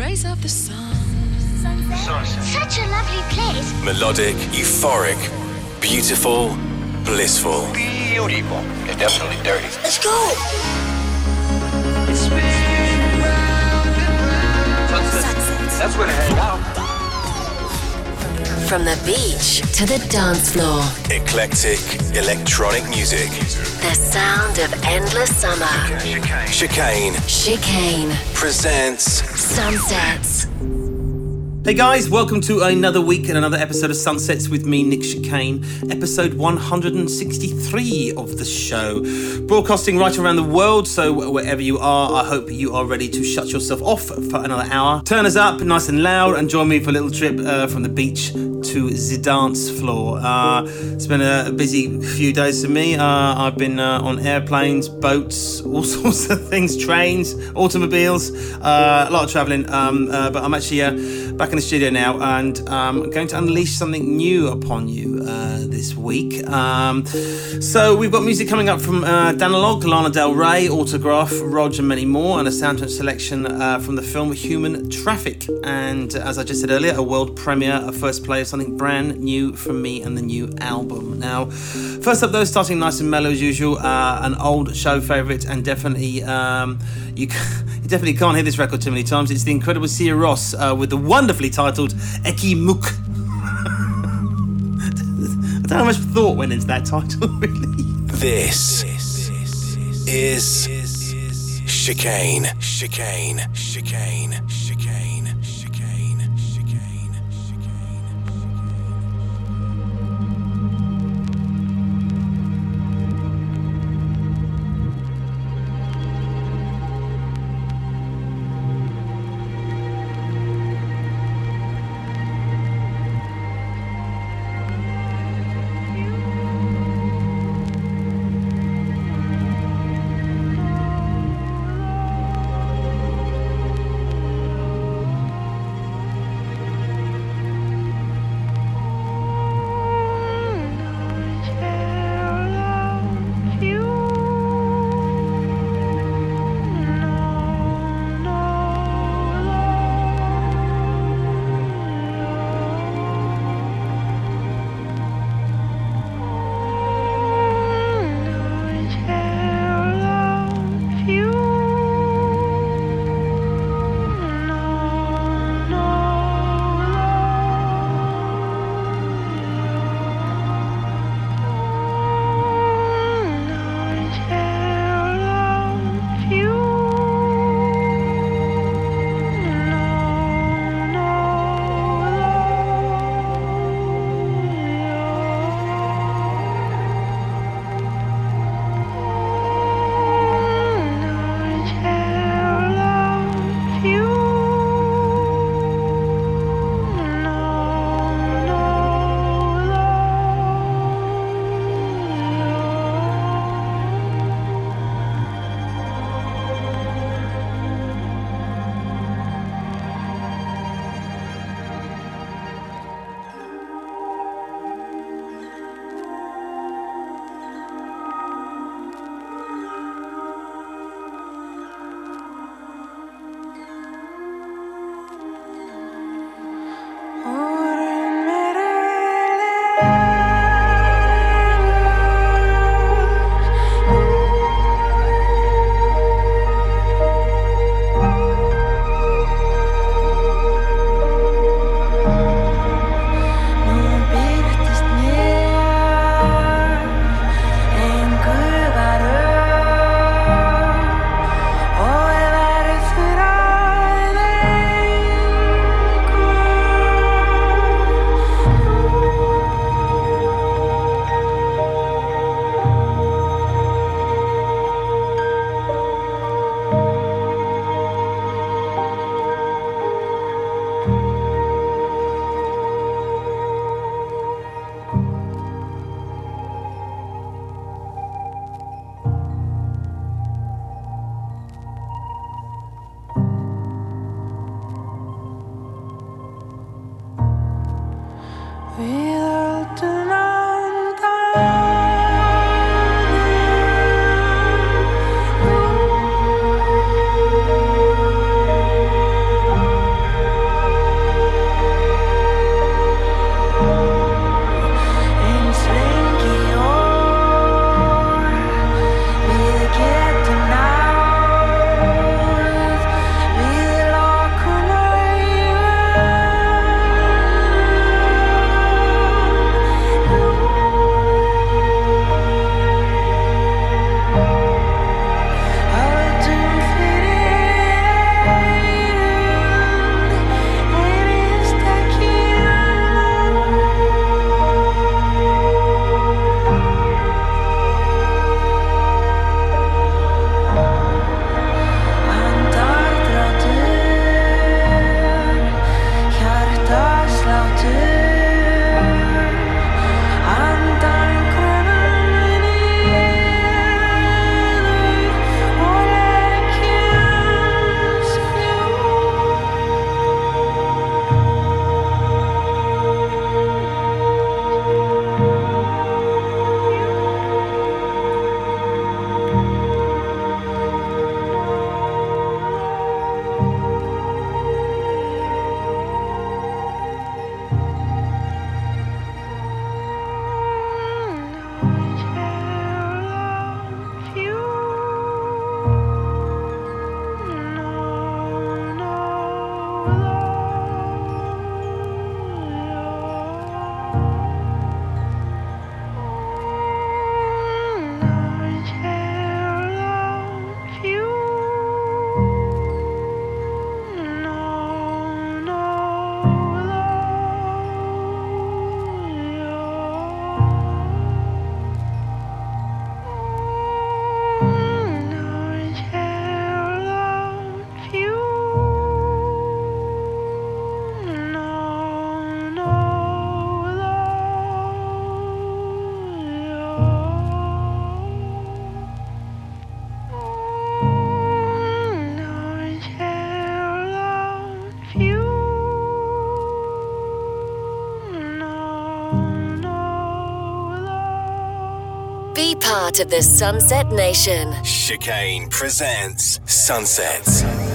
praise of the sun. Such a lovely place. Melodic, euphoric, beautiful, blissful. Beautiful. It's definitely dirty. Let's go. That's where to hang out. From the beach to the dance floor, Eclectic, electronic music. the sound of endless summer. Chicane Chicane. presents Sunsets. Hey guys, welcome to another week and another episode of Sunsets with me, Nick Chicane, episode 163 of the show. Broadcasting right around the world, so wherever you are, I hope you are ready to shut yourself off for another hour. Turn us up nice and loud and join me for a little trip uh, from the beach to the dance floor. Uh, it's been a busy few days for me. Uh, I've been uh, on airplanes, boats, all sorts of things, trains, automobiles, uh, a lot of traveling. Um, uh, but I'm actually uh, back in the studio now and um, I'm going to unleash something new upon you uh, this week. Um, so we've got music coming up from uh, Danalog, Lana Del Rey, Autograph, Rog, and many more, and a soundtrack selection uh, from the film Human Traffic. And as I just said earlier, a world premiere, a first play of something brand new from me and the new album. Now, first up though, starting nice and mellow as usual, uh, an old show favourite, and definitely um, you. You definitely can't hear this record too many times. It's the incredible Sigur Rós uh, with the wonderfully titled Ekki Múkk. I don't know how much thought went into that title, really. This is Chicane. Chicane. Chicane. Chicane. Chicane. Of the Sunset Nation. Chicane presents Sunsets.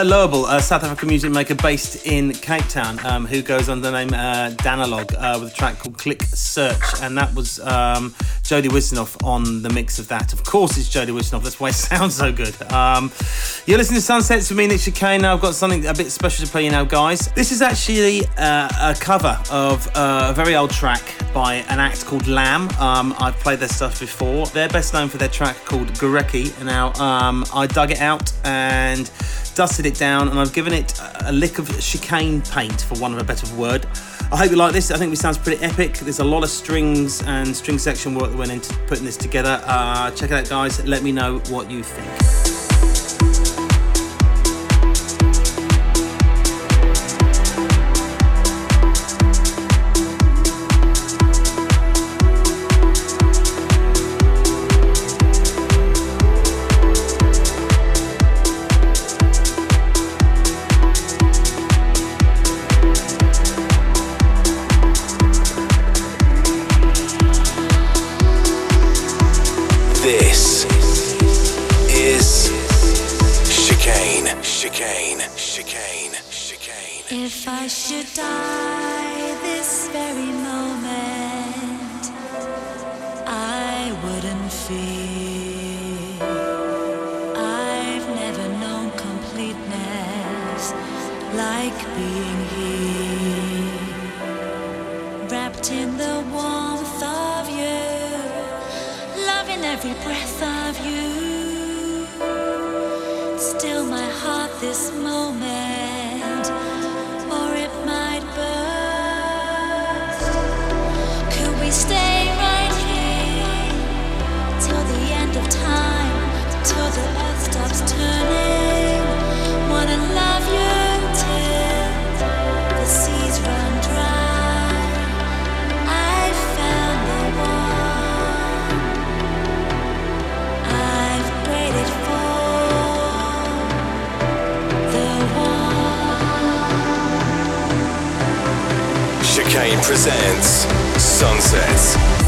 Der Lobel, a South African music maker based in Cape Town, um, who goes under the name uh, Danalog uh, with a track called Click Search, and that was um, Jody Wisternoff on the mix of that. Of course, it's Jody Wisternoff. That's why it sounds so good. Um, you're listening to Sunsets with me, Nick Chicane. Now I've got something a bit special to play you now, guys. This is actually uh, a cover of uh, a very old track by an act called Lamb. Um, I've played their stuff before. They're best known for their track called Gorecki. Now um, I dug it out and dusted it down, and I've given it a lick of chicane paint, for want of a better word. I hope you like this. I think it sounds pretty epic. There's a lot of strings and string section work that went into putting this together. Uh, check it out, guys. Let me know what you think. Presents Sunsets.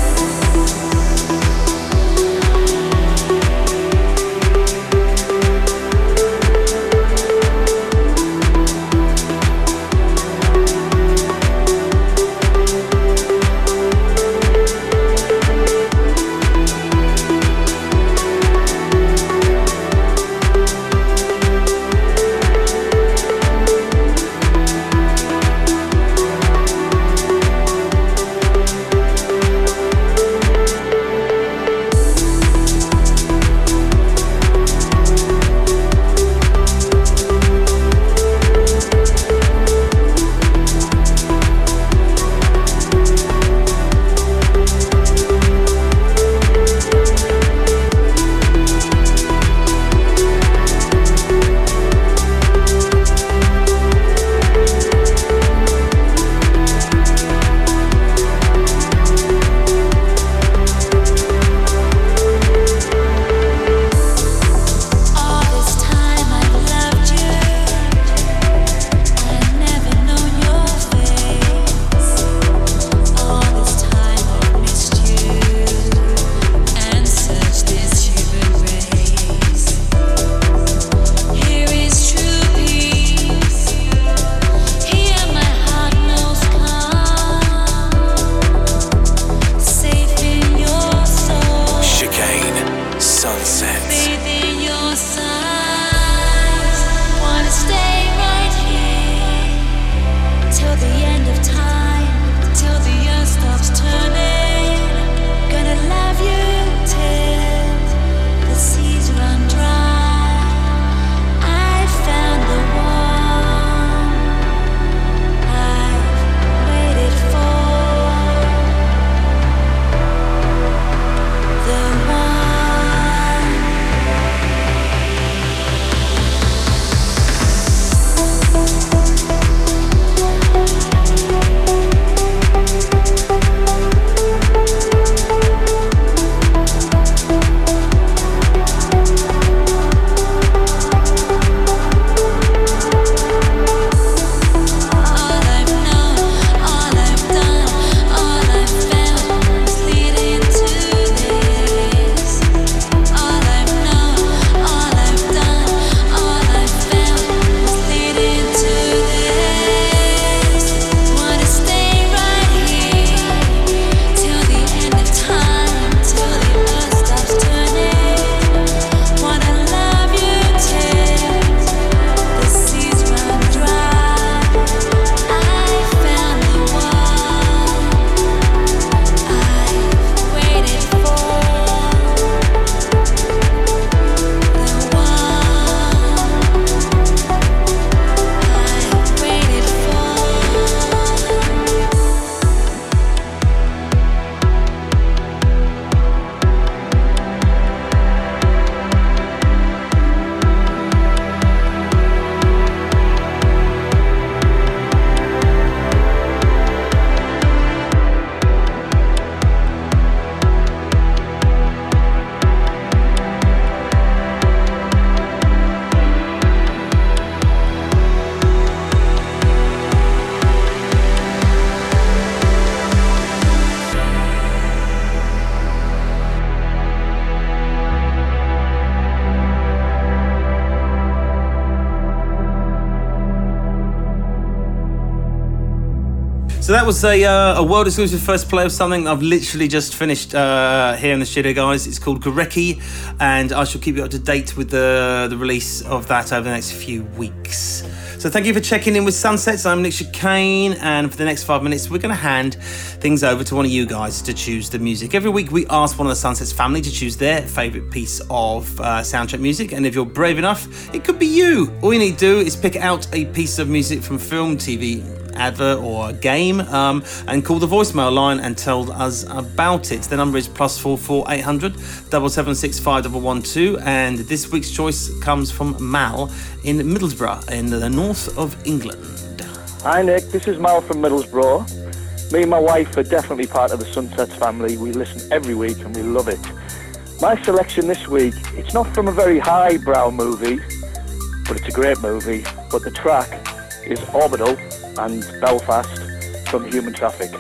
So that was a, uh, a world exclusive first play of something I've literally just finished uh, here in the studio, guys. It's called Gorecki, and I shall keep you up to date with the, the release of that over the next few weeks. So thank you for checking in with Sunsets. I'm Nick Chicane, and for the next five minutes, we're going to hand things over to one of you guys to choose the music. Every week, we ask one of the Sunsets family to choose their favourite piece of uh, soundtrack music, and if you're brave enough, it could be you. All you need to do is pick out a piece of music from film, TV, advert or game um, and call the voicemail line and tell us about it. The number is plus four four eight hundred double seven six five double one two and this week's choice comes from Mal in Middlesbrough in the north of England. Hi Nick, this is Mal from Middlesbrough. Me and my wife are definitely part of the Sunsets family. We listen every week and we love it. My selection this week, it's not from a very highbrow movie, but it's a great movie. But the track is Orbital and Belfast from Human Traffic.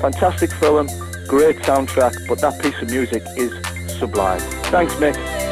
Fantastic film, great soundtrack, but that piece of music is sublime. Thanks, Nick.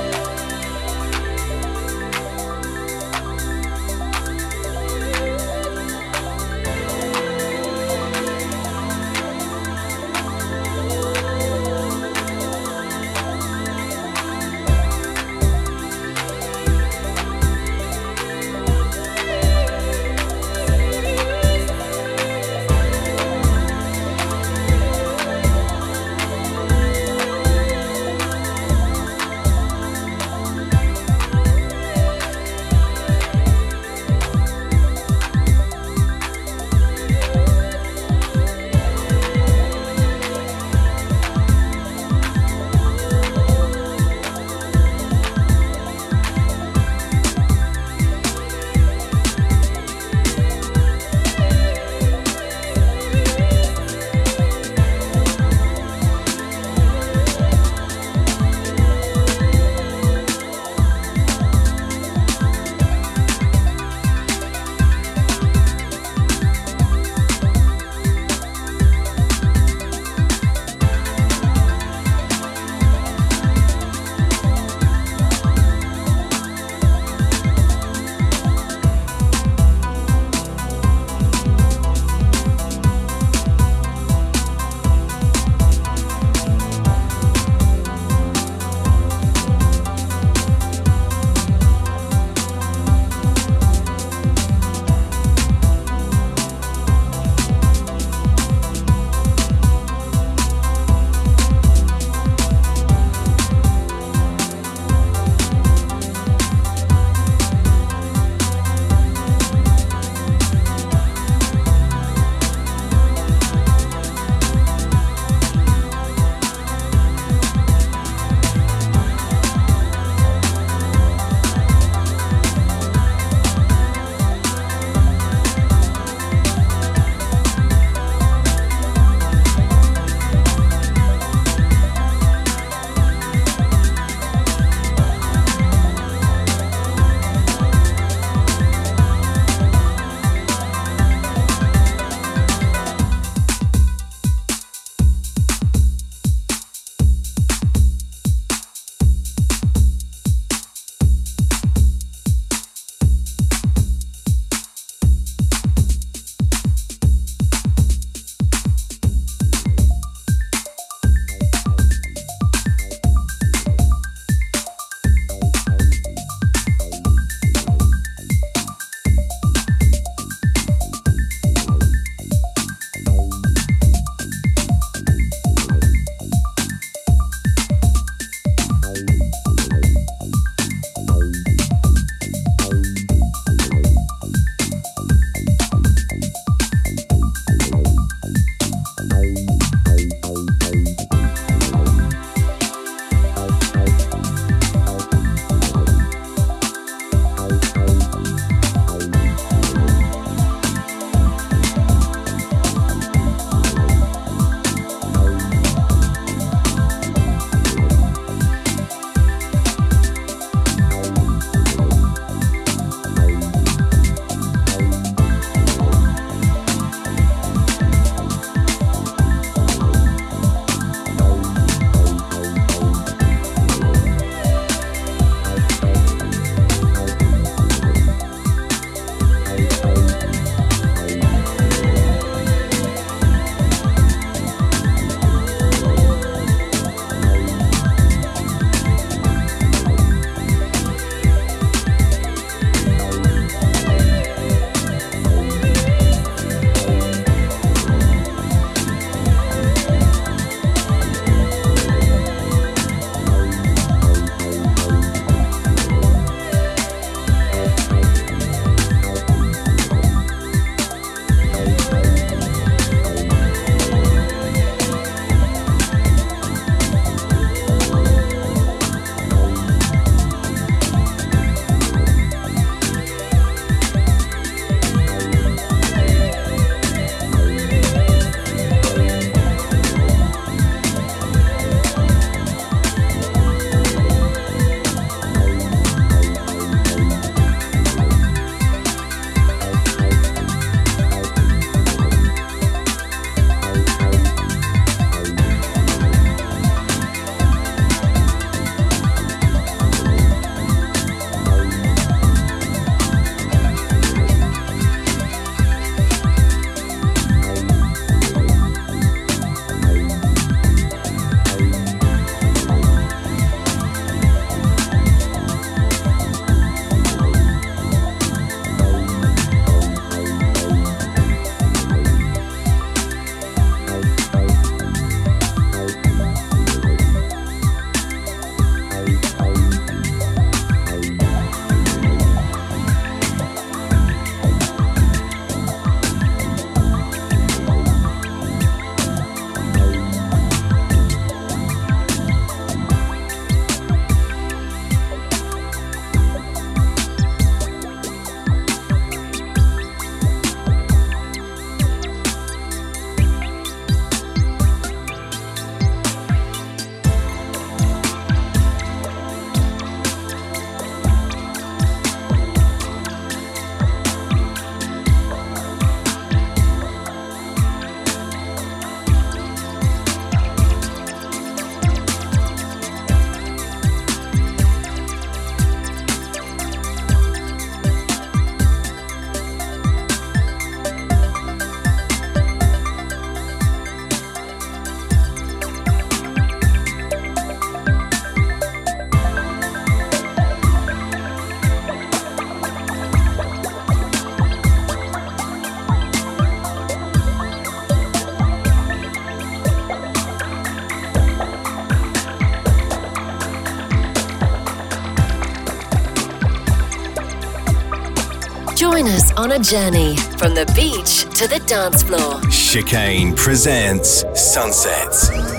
A journey from the beach to the dance floor. Chicane presents Sunsets.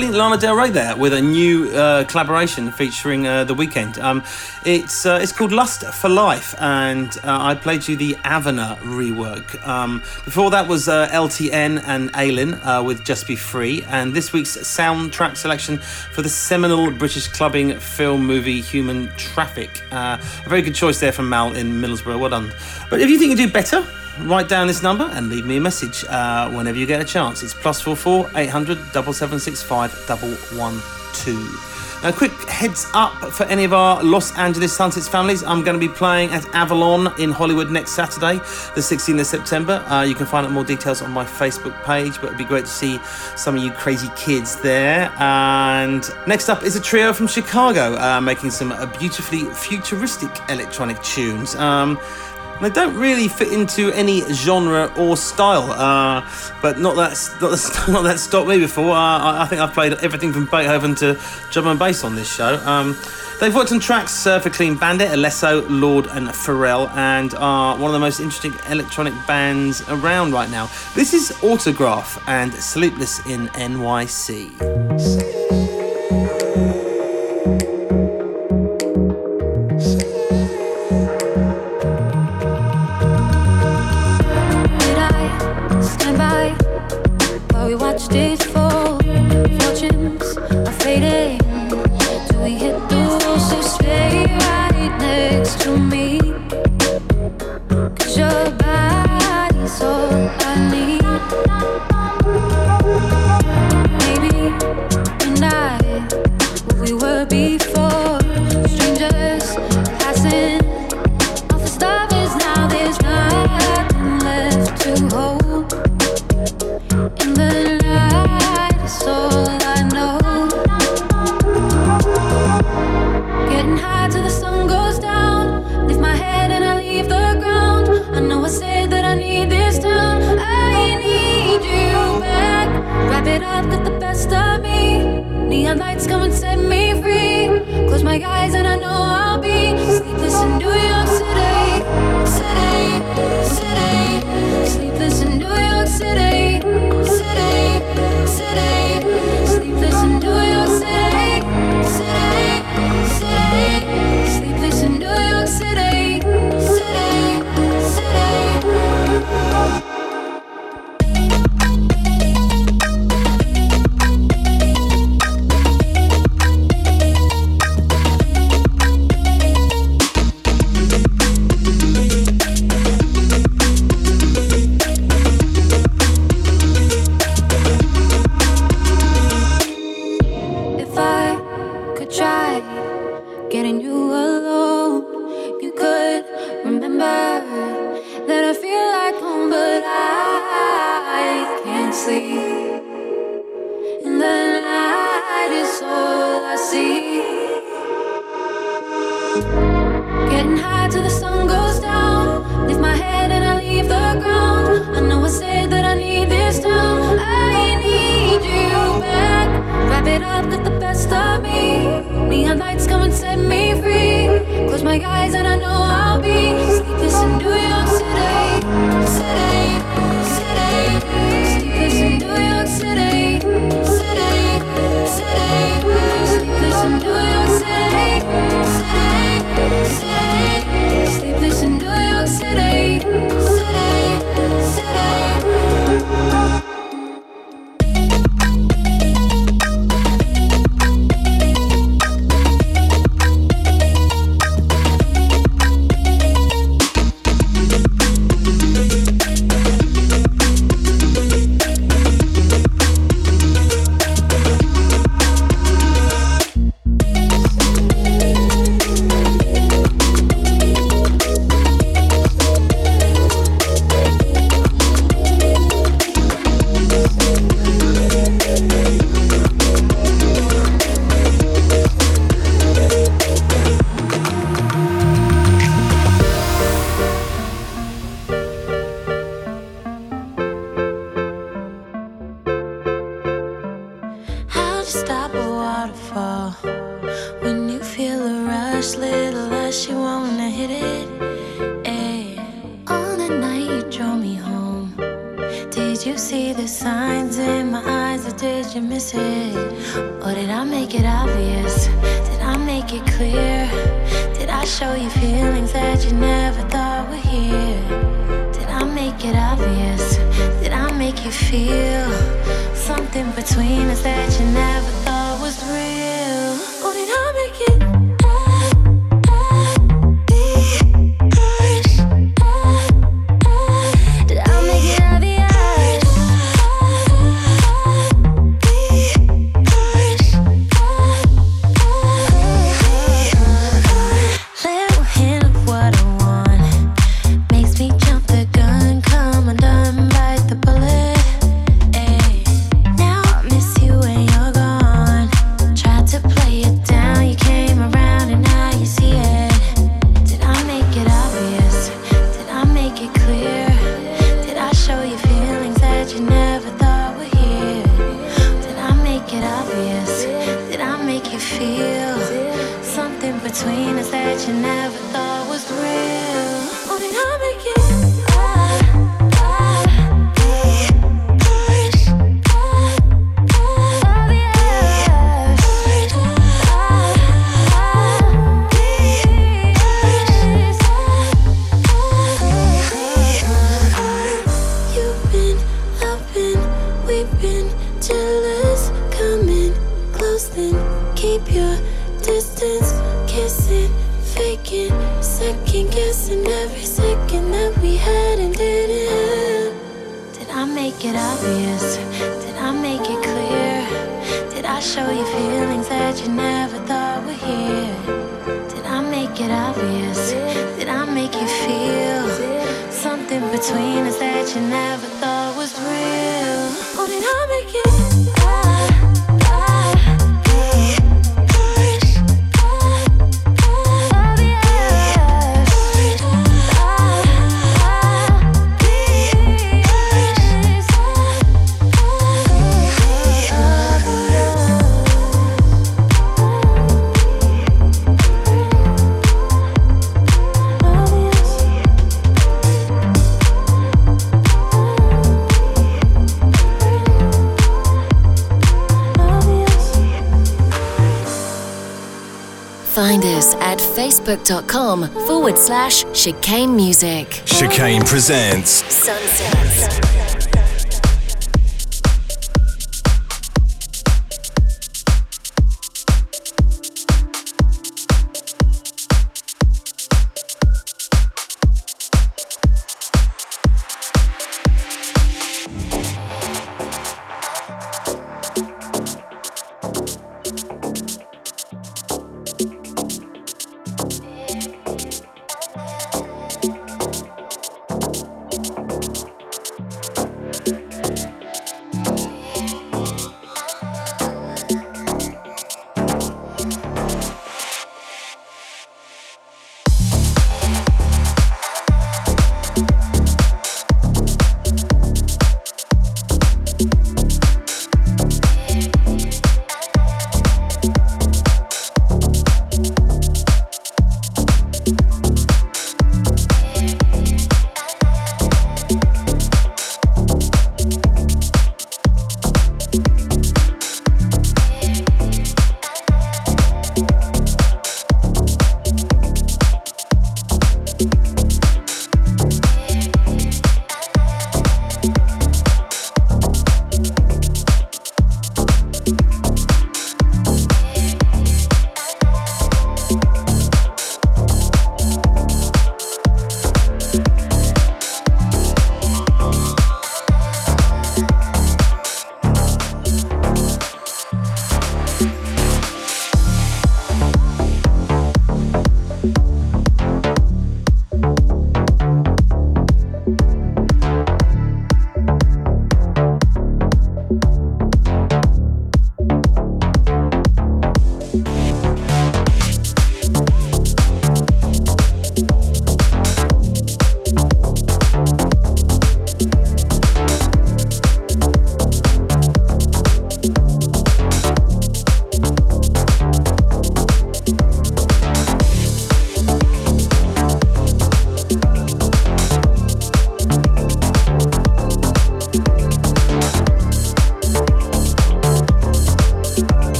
Brilliant Lana Del Rey there with a new uh, collaboration featuring uh, The Weeknd. Um, it's uh, it's called Lust for Life, and uh, I played you the Avena rework. Um, before that was uh, LTN and Aylin uh, with Just Be Free, and this week's soundtrack selection for the seminal British clubbing film movie Human Traffic. A very good choice there from Mal in Middlesbrough. Well done. But if you think you do better, write down this number and leave me a message uh, whenever you get a chance. It's plus four four eight hundred double seven six five double one two. Now, quick heads up for any of our Los Angeles Sunsets families. I'm going to be playing at Avalon in Hollywood next Saturday, the 16th of September. Uh, you can find out more details on my Facebook page, but it'd be great to see some of you crazy kids there. And next up is a trio from Chicago uh, making some uh, beautifully futuristic electronic tunes. Um, they don't really fit into any genre or style, uh, but not that not that, not that stopped me before. Uh, I, I think I've played everything from Beethoven to drum and bass on this show. Um, they've worked on tracks uh, for Clean Bandit, Alesso, Lorde, and Pharrell, and are one of the most interesting electronic bands around right now. This is Autograf and Sleepless in NYC. the best of me. Neon lights come and set me free. Close my eyes and I know I'll be sleepless in New York City, city, city. Sleepless in New York City, city, city. feel. Something between us that you never thought was real. Facebook.com forward slash chicane music. Chicane presents Sunsets.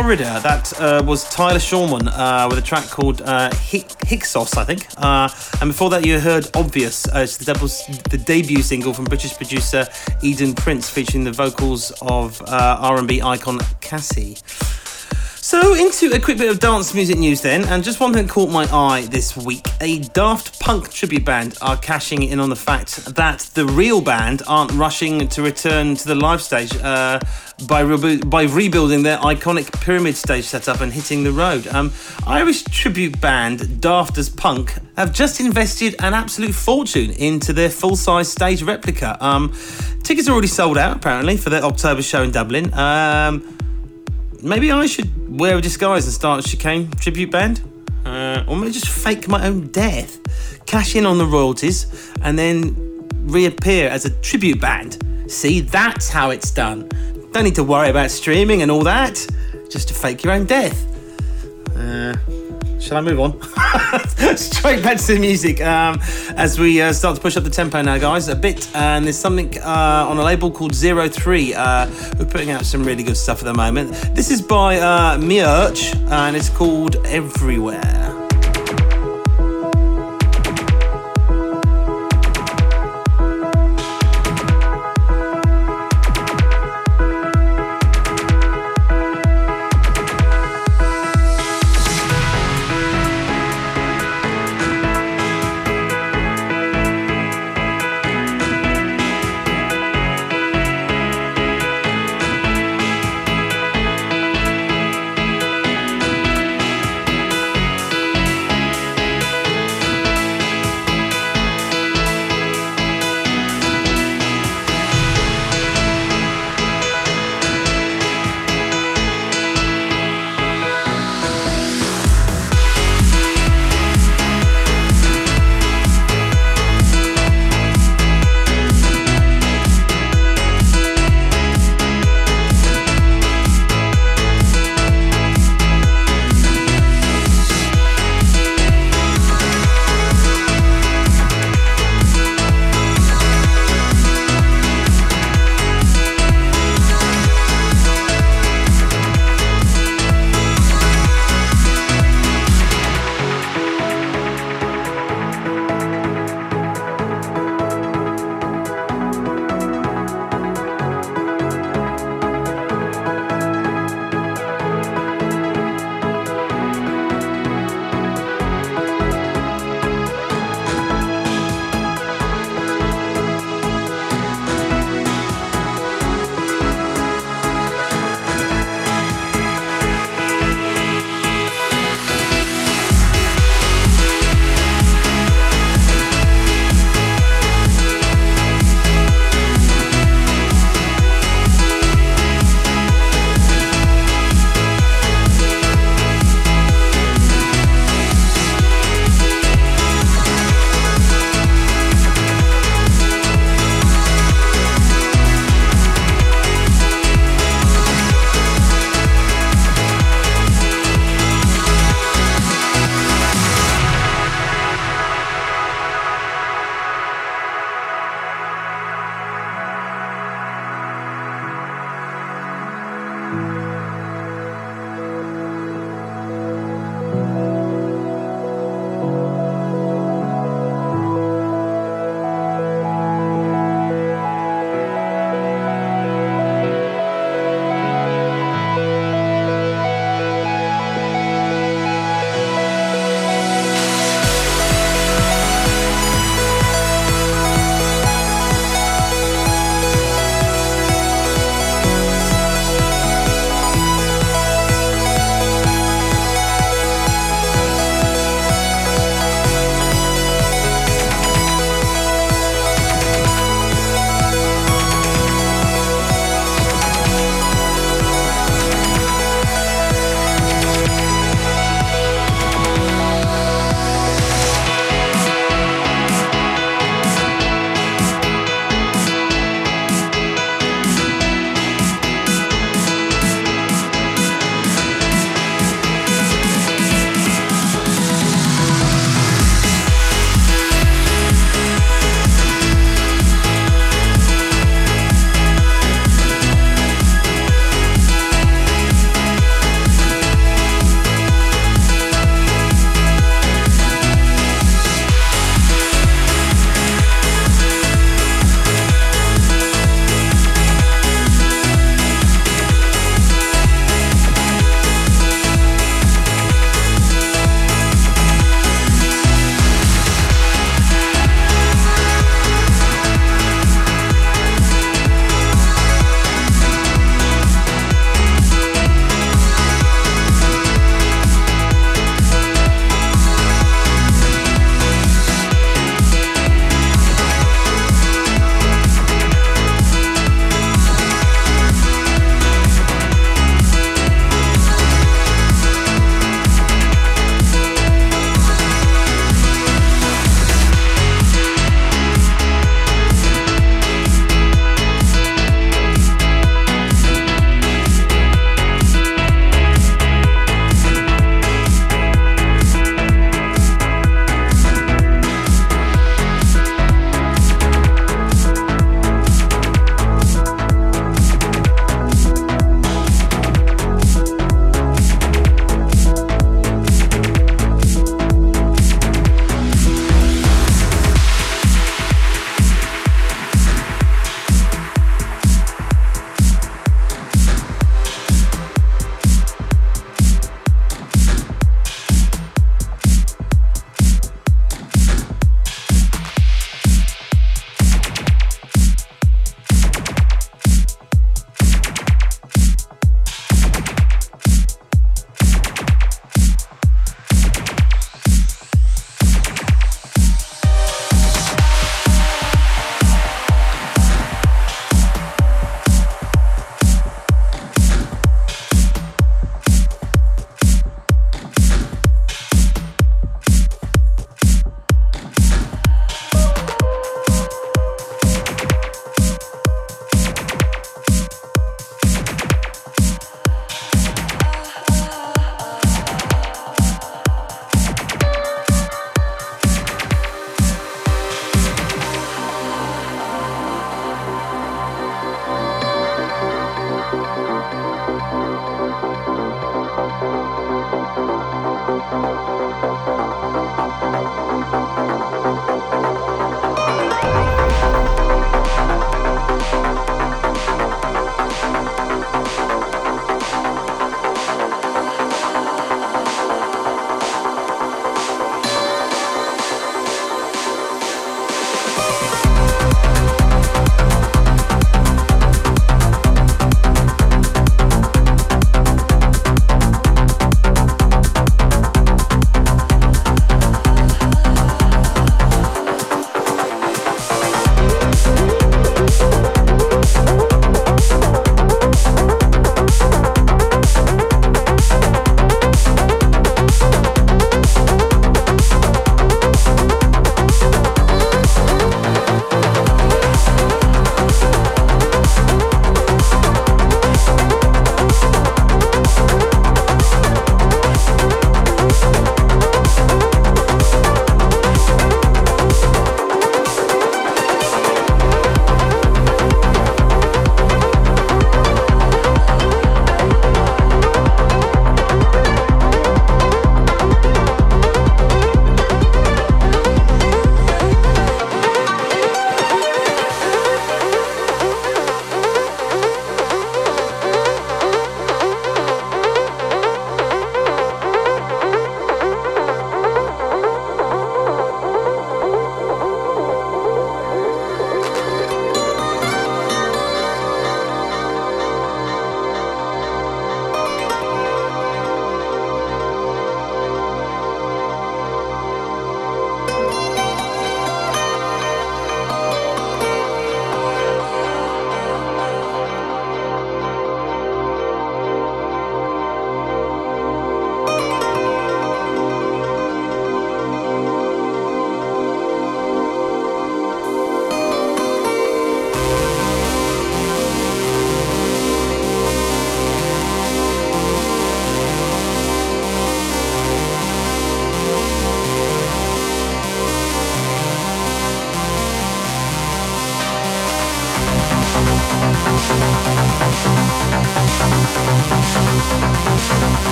Florida. That uh, was Tyler Shulman uh, with a track called uh, Hyksos, I think. Uh, and before that, you heard Obvious. Uh, it's the, the debut single from British producer Eden Prince, featuring the vocals of uh, R&B icon Cassie. So, into a quick bit of dance music news then, and just one thing caught my eye this week. A Daft Punk tribute band are cashing in on the fact that the real band aren't rushing to return to the live stage uh, by, by rebuilding their iconic pyramid stage setup and hitting the road. Um, Irish tribute band Daft as Punk have just invested an absolute fortune into their full size stage replica. Um, tickets are already sold out, apparently, for their October show in Dublin. Um, maybe I should wear a disguise and start a chicane tribute band. Uh, or maybe just fake my own death, cash in on the royalties, and then reappear as a tribute band. See, that's how it's done. Don't need to worry about streaming and all that. Just to fake your own death. Uh, shall I move on? Straight back to the music um, as we uh, start to push up the tempo now, guys, a bit. And there's something uh, on a label called Zero Three. Uh, we're putting out some really good stuff at the moment. This is by uh, Mierch and it's called Everywhere.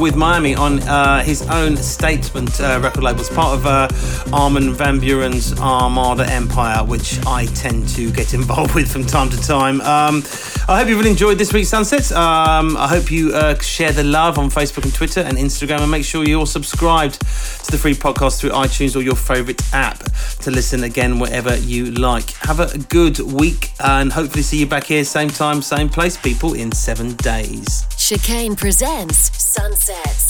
With Miami on uh, his own Statement uh, record label. It's part of uh, Armin Van Buuren's Armada Empire, which I tend to get involved with from time to time. Um, I hope you've really enjoyed this week's Sunsets. Um, I hope you uh, share the love on Facebook and Twitter and Instagram, and make sure you're subscribed to the free podcast through iTunes or your favourite app to listen again wherever you like. Have a good week and hopefully see you back here, same time, same place, people, in seven days. Chicane presents.